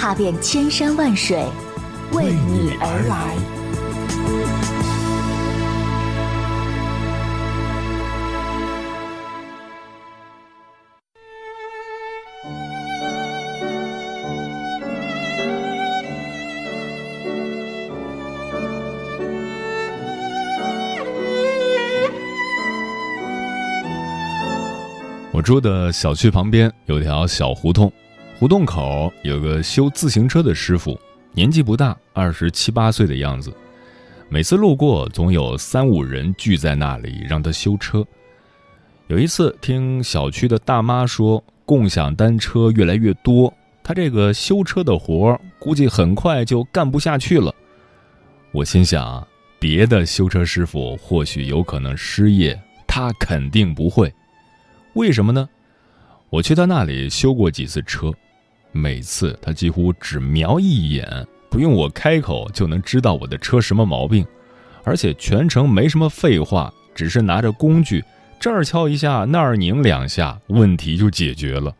踏遍千山万水，为你而来。我住的小区旁边有条小胡同，胡同口有个修自行车的师傅，年纪不大，二十七八岁的样子。每次路过，总有三五人聚在那里让他修车。有一次听小区的大妈说，共享单车越来越多，他这个修车的活儿估计很快就干不下去了。我心想，别的修车师傅或许有可能失业，他肯定不会。为什么呢？我去他那里修过几次车，每次他几乎只瞄一眼，不用我开口就能知道我的车什么毛病，而且全程没什么废话，只是拿着工具这儿敲一下，那儿拧两下，问题就解决了。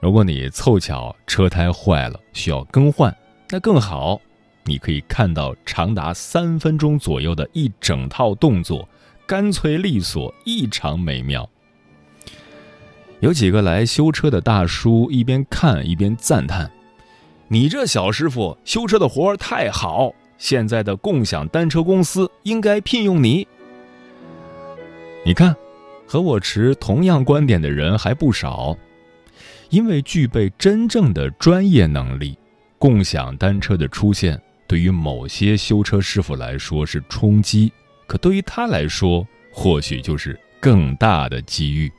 如果你凑巧车胎坏了需要更换，那更好，你可以看到长达三分钟左右的一整套动作，干脆利索，异常美妙。有几个来修车的大叔一边看一边赞叹：“你这小师傅修车的活儿太好，现在的共享单车公司应该聘用你。”你看，和我持同样观点的人还不少。因为具备真正的专业能力，共享单车的出现对于某些修车师傅来说是冲击，可对于他来说，或许就是更大的机遇。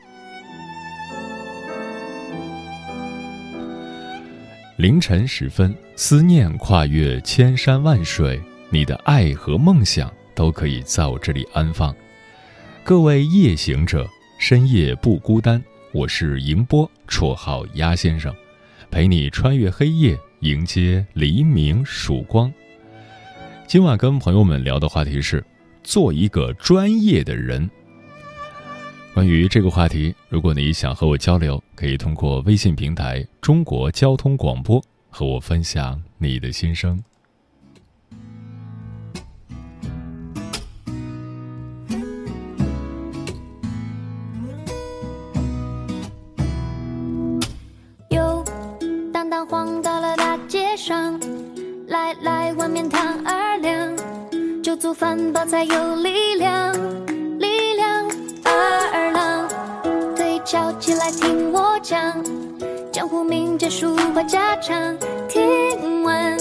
凌晨时分，思念跨越千山万水，你的爱和梦想都可以在我这里安放。各位夜行者，深夜不孤单。我是迎波，绰号鸭先生，陪你穿越黑夜，迎接黎明曙光。今晚跟朋友们聊的话题是：做一个专业的人。关于这个话题，如果你想和我交流，可以通过微信平台“中国交通广播”和我分享你的心声。又当当晃到了大街上，来来碗面汤二两，酒足饭饱才有力江湖名节书画家常，听完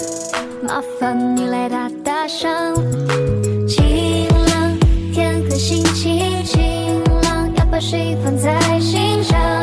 麻烦你来打打赏。晴朗，天和心情晴朗，要把谁放在心上？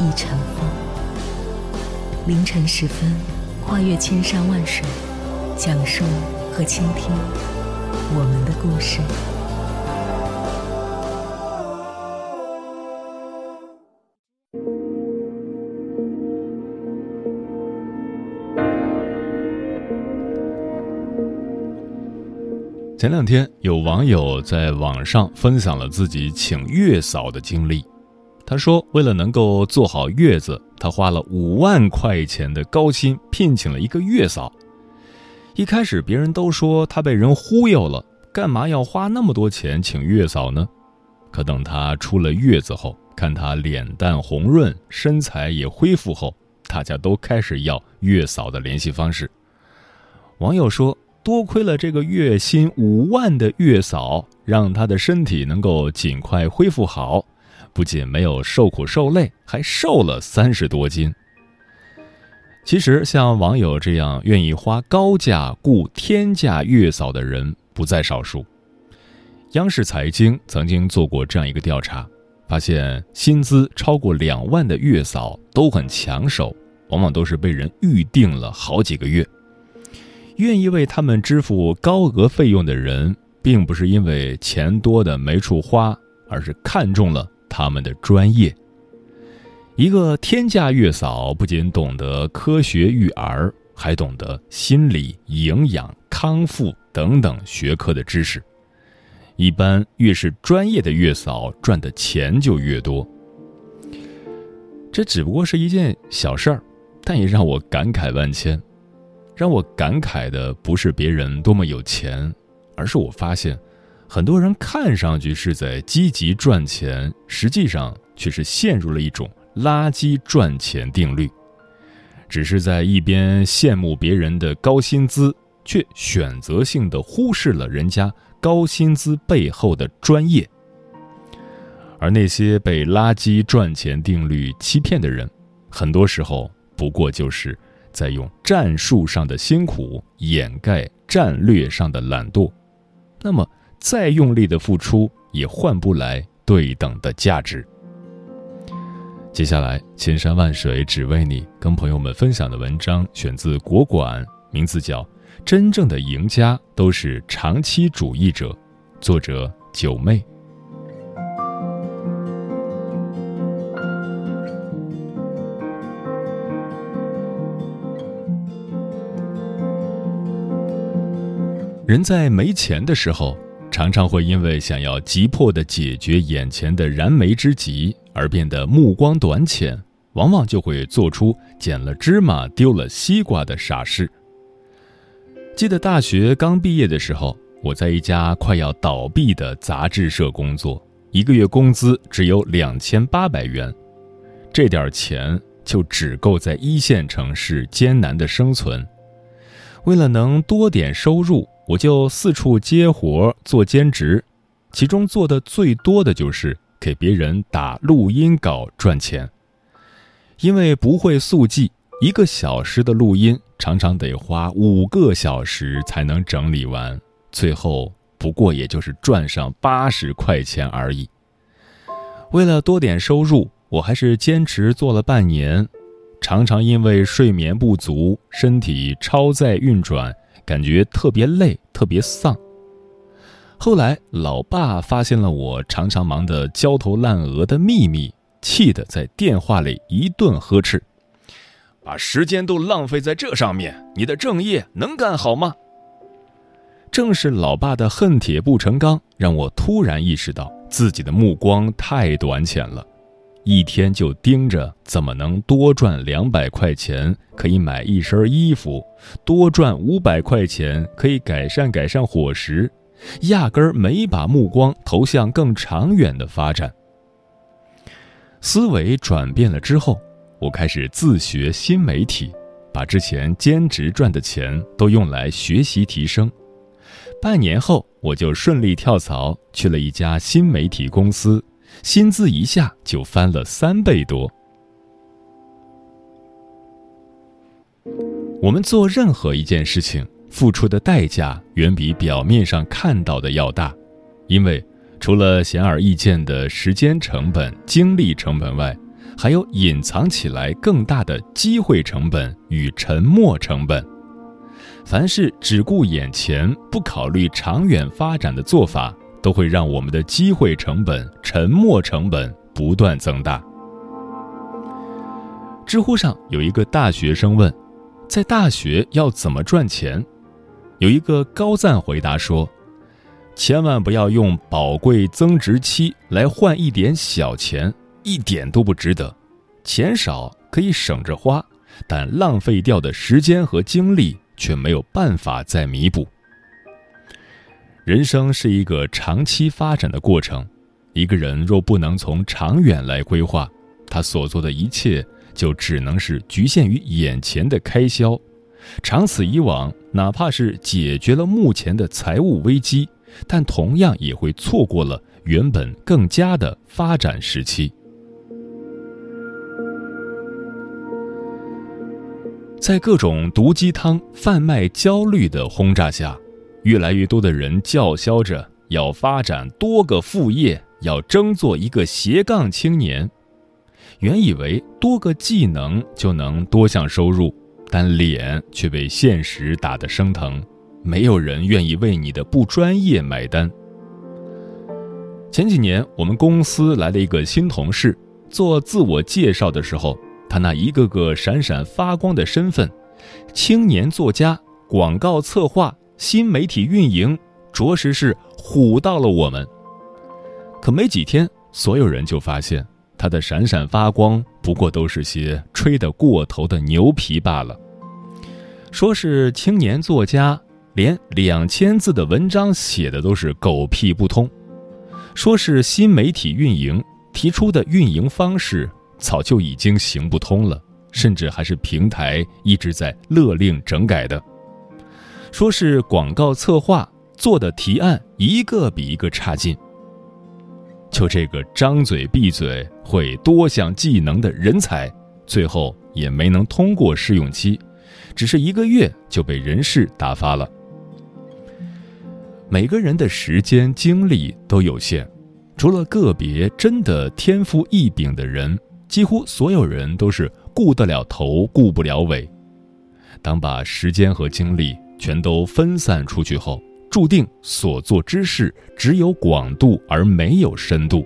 一尘风。凌晨时分，跨越千山万水，讲述和倾听我们的故事。前两天有网友在网上分享了自己请月嫂的经历。他说，为了能够做好月子，他花了五万块钱的高薪聘请了一个月嫂。一开始别人都说他被人忽悠了，干嘛要花那么多钱请月嫂呢？可等他出了月子后，看他脸蛋红润，身材也恢复后，大家都开始要月嫂的联系方式。网友说。多亏了这个月薪五万的月嫂，让他的身体能够尽快恢复好，不仅没有受苦受累，还瘦了三十多斤。其实，像网友这样愿意花高价雇天价月嫂的人不在少数。央视财经曾经做过这样一个调查，发现薪资超过两万的月嫂都很抢手，往往都是被人预定了好几个月。愿意为他们支付高额费用的人，并不是因为钱多的没处花，而是看中了他们的专业。一个天价月嫂不仅懂得科学育儿，还懂得心理、营养、康复等等学科的知识。一般越是专业的月嫂，赚的钱就越多。这只不过是一件小事儿，但也让我感慨万千。让我感慨的不是别人多么有钱，而是我发现，很多人看上去是在积极赚钱，实际上却是陷入了一种垃圾赚钱定律，只是在一边羡慕别人的高薪资，却选择性的忽视了人家高薪资背后的专业。而那些被垃圾赚钱定律欺骗的人，很多时候不过就是。在用战术上的辛苦掩盖战略上的懒惰，那么再用力的付出也换不来对等的价值。接下来，千山万水只为你，跟朋友们分享的文章选自国馆，名字叫《真正的赢家都是长期主义者》，作者九妹。人在没钱的时候，常常会因为想要急迫的解决眼前的燃眉之急而变得目光短浅，往往就会做出捡了芝麻丢了西瓜的傻事。记得大学刚毕业的时候，我在一家快要倒闭的杂志社工作，一个月工资只有两千八百元，这点钱就只够在一线城市艰难的生存。为了能多点收入，我就四处接活做兼职，其中做的最多的就是给别人打录音稿赚钱。因为不会速记，一个小时的录音常常得花五个小时才能整理完。最后不过也就是赚上八十块钱而已。为了多点收入，我还是坚持做了半年，常常因为睡眠不足，身体超载运转，感觉特别累、特别丧。后来，老爸发现了我常常忙得焦头烂额的秘密，气得在电话里一顿呵斥：“把时间都浪费在这上面，你的正业能干好吗？”正是老爸的恨铁不成钢，让我突然意识到自己的目光太短浅了，一天就盯着怎么能多赚两百块钱可以买一身衣服，多赚五百块钱可以改善改善伙食，压根儿没把目光投向更长远的发展。思维转变了之后，我开始自学新媒体，把之前兼职赚的钱都用来学习提升。半年后，我就顺利跳槽去了一家新媒体公司，薪资一下就翻了三倍多。我们做任何一件事情，付出的代价远比表面上看到的要大，因为除了显而易见的时间成本、精力成本外，还有隐藏起来更大的机会成本与沉没成本。凡是只顾眼前、不考虑长远发展的做法，都会让我们的机会成本、沉没成本不断增大。知乎上有一个大学生问：“在大学要怎么赚钱？”有一个高赞回答说：“千万不要用宝贵增值期来换一点小钱，一点都不值得。钱少可以省着花，但浪费掉的时间和精力。”却没有办法再弥补。人生是一个长期发展的过程，一个人若不能从长远来规划，他所做的一切就只能是局限于眼前的开销。长此以往，哪怕是解决了目前的财务危机，但同样也会错过了原本更佳的发展时期。在各种毒鸡汤、贩卖焦虑的轰炸下，越来越多的人叫嚣着要发展多个副业，要争做一个斜杠青年。原以为多个技能就能多项收入，但脸却被现实打得生疼。没有人愿意为你的不专业买单。前几年，我们公司来了一个新同事，做自我介绍的时候。他那一个个闪闪发光的身份，青年作家、广告策划、新媒体运营，着实是唬到了我们。可没几天，所有人就发现他的闪闪发光不过都是些吹得过头的牛皮罢了。说是青年作家，连两千字的文章写的都是狗屁不通；说是新媒体运营，提出的运营方式。早就已经行不通了，甚至还是平台一直在勒令整改的。说是广告策划做的提案一个比一个差劲。就这个张嘴闭嘴会多项技能的人才，最后也没能通过试用期，只是一个月就被人事打发了。每个人的时间精力都有限，除了个别真的天赋异禀的人。几乎所有人都是顾得了头，顾不了尾。当把时间和精力全都分散出去后，注定所做之事只有广度而没有深度。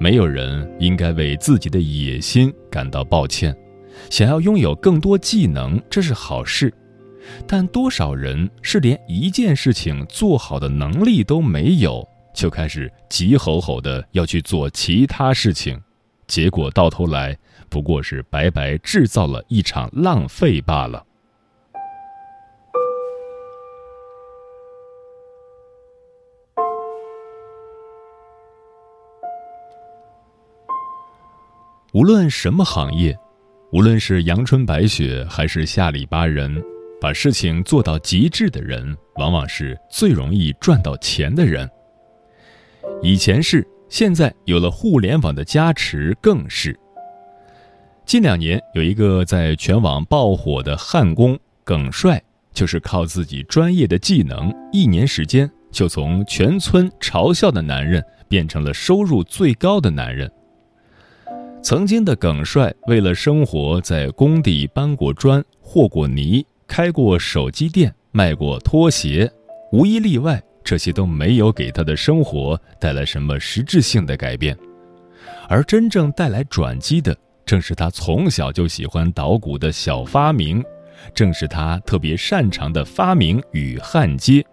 没有人应该为自己的野心感到抱歉。想要拥有更多技能，这是好事，但多少人是连一件事情做好的能力都没有，就开始急吼吼的要去做其他事情。结果到头来不过是白白制造了一场浪费罢了。无论什么行业，无论是阳春白雪还是下里巴人，把事情做到极致的人，往往是最容易赚到钱的人。以前是，现在有了互联网的加持，更是。近两年，有一个在全网爆火的焊工耿帅，就是靠自己专业的技能，一年时间就从全村嘲笑的男人变成了收入最高的男人。曾经的耿帅，为了生活，在工地搬过砖、和过泥、开过手机店、卖过拖鞋，无一例外，这些都没有给他的生活带来什么实质性的改变。而真正带来转机的，正是他从小就喜欢捣鼓的小发明，正是他特别擅长的发明与焊接。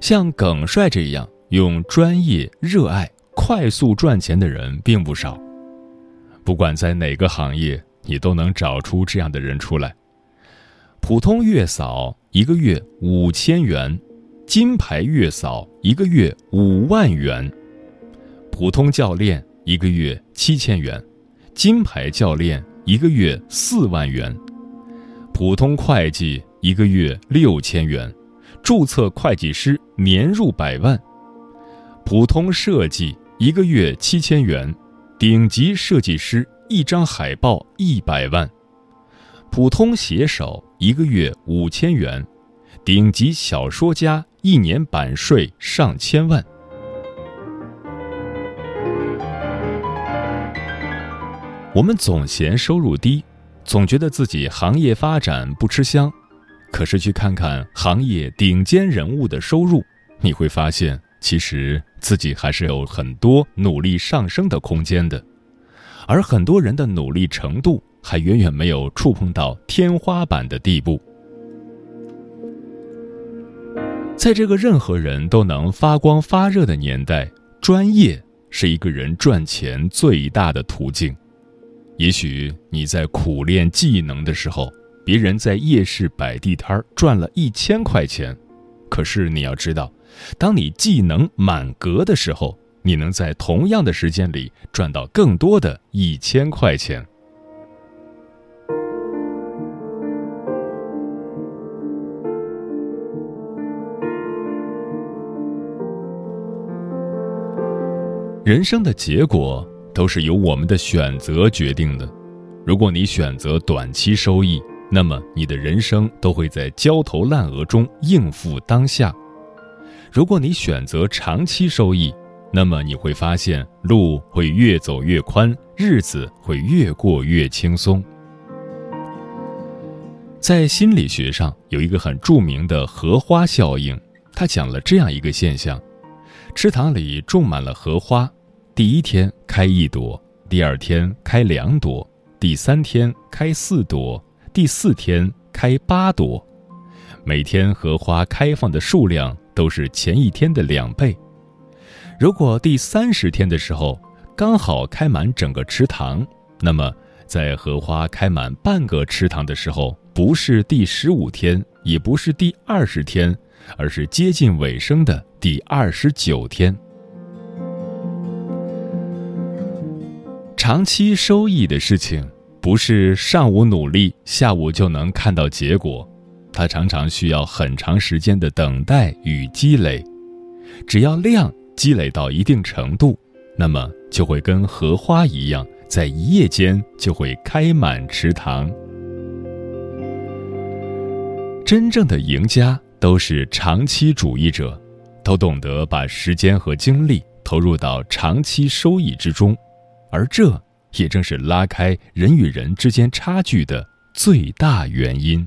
像耿帅这样用专业、热爱、快速赚钱的人并不少。不管在哪个行业，你都能找出这样的人出来。普通月嫂一个月五千元，金牌月嫂一个月五万元，普通教练一个月七千元，金牌教练一个月四万元，普通会计一个月六千元，注册会计师年入百万，普通设计一个月七千元。顶级设计师一张海报一百万，普通写手一个月五千元，顶级小说家一年版税上千万。我们总嫌收入低，总觉得自己行业发展不吃香，可是去看看行业顶尖人物的收入，你会发现。其实自己还是有很多努力上升的空间的，而很多人的努力程度还远远没有触碰到天花板的地步。在这个任何人都能发光发热的年代，专业是一个人赚钱最大的途径。也许你在苦练技能的时候，别人在夜市摆地摊赚了一千块钱，可是你要知道。当你技能满格的时候，你能在同样的时间里赚到更多的一千块钱。人生的结果都是由我们的选择决定的。如果你选择短期收益，那么你的人生都会在焦头烂额中应付当下。如果你选择长期收益，那么你会发现路会越走越宽，日子会越过越轻松。在心理学上有一个很著名的荷花效应，它讲了这样一个现象：池塘里种满了荷花，第一天开一朵，第二天开两朵，第三天开四朵，第四天开八朵，每天荷花开放的数量。都是前一天的两倍。如果第三十天的时候刚好开满整个池塘，那么在荷花开满半个池塘的时候，不是第十五天，也不是第二十天，而是接近尾声的第二十九天。长期收益的事情，不是上午努力，下午就能看到结果。它常常需要很长时间的等待与积累，只要量积累到一定程度，那么就会跟荷花一样，在一夜间就会开满池塘。真正的赢家都是长期主义者，都懂得把时间和精力投入到长期收益之中，而这也正是拉开人与人之间差距的最大原因。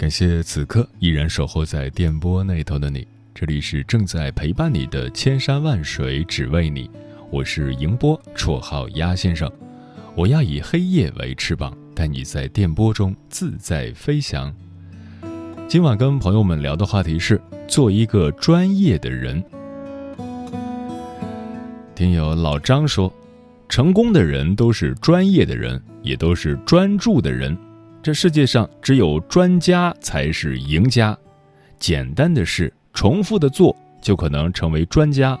感谢此刻依然守候在电波那头的你，这里是正在陪伴你的千山万水只为你，我是迎波，绰号鸭先生。我要以黑夜为翅膀，带你在电波中自在飞翔。今晚跟朋友们聊的话题是做一个专业的人。听友老张说，成功的人都是专业的人，也都是专注的人。这世界上只有专家才是赢家。简单的事重复的做，就可能成为专家；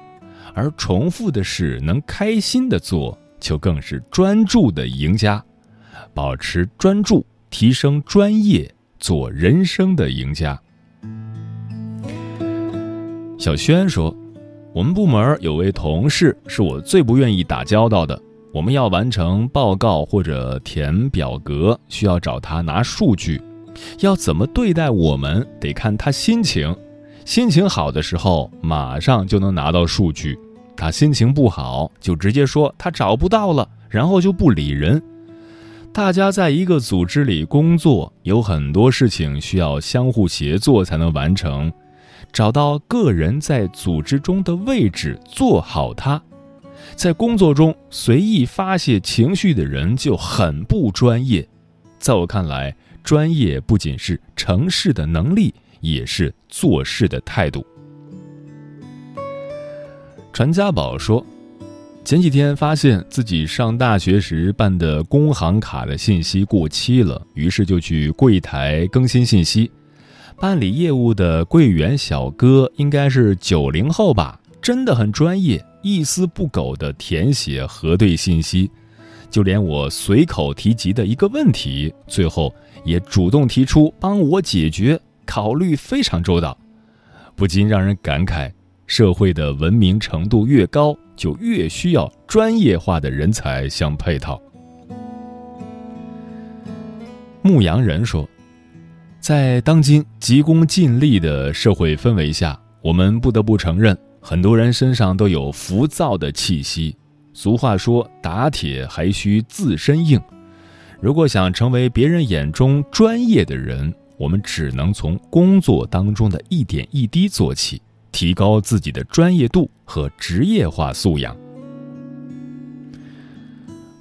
而重复的事能开心的做，就更是专注的赢家。保持专注，提升专业，做人生的赢家。小轩说：“我们部门有位同事是我最不愿意打交道的。”我们要完成报告或者填表格，需要找他拿数据，要怎么对待我们，得看他心情。心情好的时候，马上就能拿到数据；他心情不好，就直接说他找不到了，然后就不理人。大家在一个组织里工作，有很多事情需要相互协作才能完成，找到个人在组织中的位置，做好它。在工作中随意发泄情绪的人就很不专业。在我看来，专业不仅是成事的能力，也是做事的态度。传家宝说，前几天发现自己上大学时办的工行卡的信息过期了，于是就去柜台更新信息。办理业务的柜员小哥应该是九零后吧，真的很专业。一丝不苟地填写核对信息，就连我随口提及的一个问题，最后也主动提出帮我解决，考虑非常周到，不禁让人感慨：社会的文明程度越高，就越需要专业化的人才相配套。牧羊人说，在当今急功近利的社会氛围下，我们不得不承认。很多人身上都有浮躁的气息。俗话说：“打铁还需自身硬。”如果想成为别人眼中专业的人，我们只能从工作当中的一点一滴做起，提高自己的专业度和职业化素养。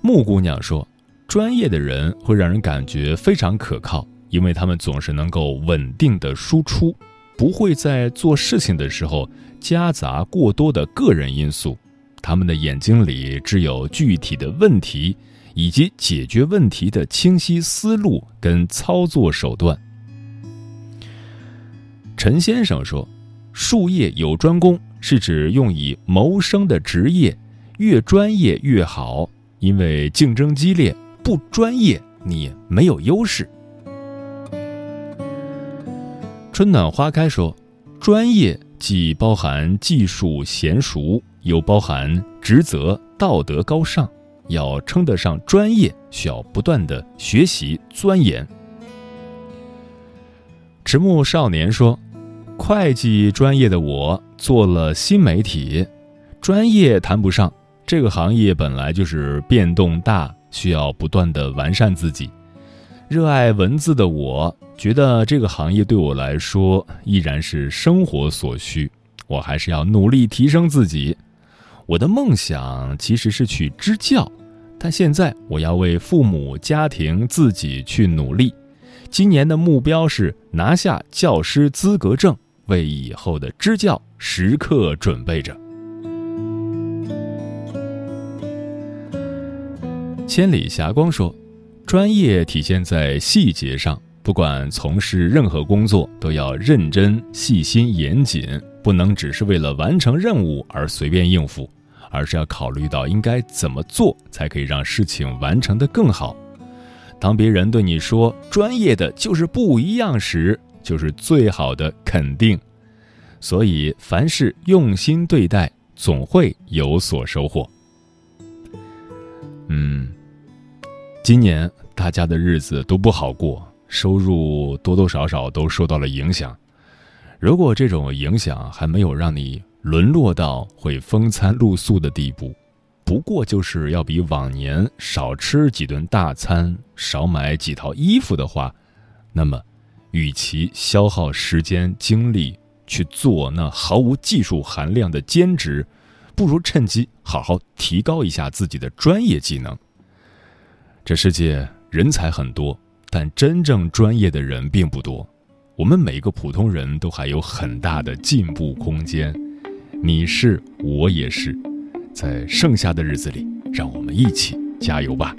木姑娘说：“专业的人会让人感觉非常可靠，因为他们总是能够稳定的输出，不会在做事情的时候。”夹杂过多的个人因素，他们的眼睛里只有具体的问题以及解决问题的清晰思路跟操作手段。陈先生说：“术业有专攻是指用以谋生的职业，越专业越好，因为竞争激烈，不专业你没有优势。”春暖花开说：“专业。”既包含技术娴熟，又包含职责道德高尚。要称得上专业，需要不断的学习钻研。迟暮少年说：“会计专业的我做了新媒体，专业谈不上。这个行业本来就是变动大，需要不断的完善自己。热爱文字的我。”觉得这个行业对我来说依然是生活所需，我还是要努力提升自己。我的梦想其实是去支教，但现在我要为父母、家庭、自己去努力。今年的目标是拿下教师资格证，为以后的支教时刻准备着。千里霞光说：“专业体现在细节上。”不管从事任何工作，都要认真、细心、严谨，不能只是为了完成任务而随便应付，而是要考虑到应该怎么做才可以让事情完成的更好。当别人对你说“专业的就是不一样”时，就是最好的肯定。所以，凡事用心对待，总会有所收获。嗯。今年大家的日子都不好过收入多多少少都受到了影响如果这种影响还没有让你沦落到会风餐露宿的地步不过就是要比往年少吃几顿大餐少买几套衣服的话那么与其消耗时间精力去做那毫无技术含量的兼职不如趁机好好提高一下自己的专业技能。这世界人才很多，但真正专业的人并不多。我们每一个普通人都还有很大的进步空间。你是，我也是，在剩下的日子里，让我们一起加油吧。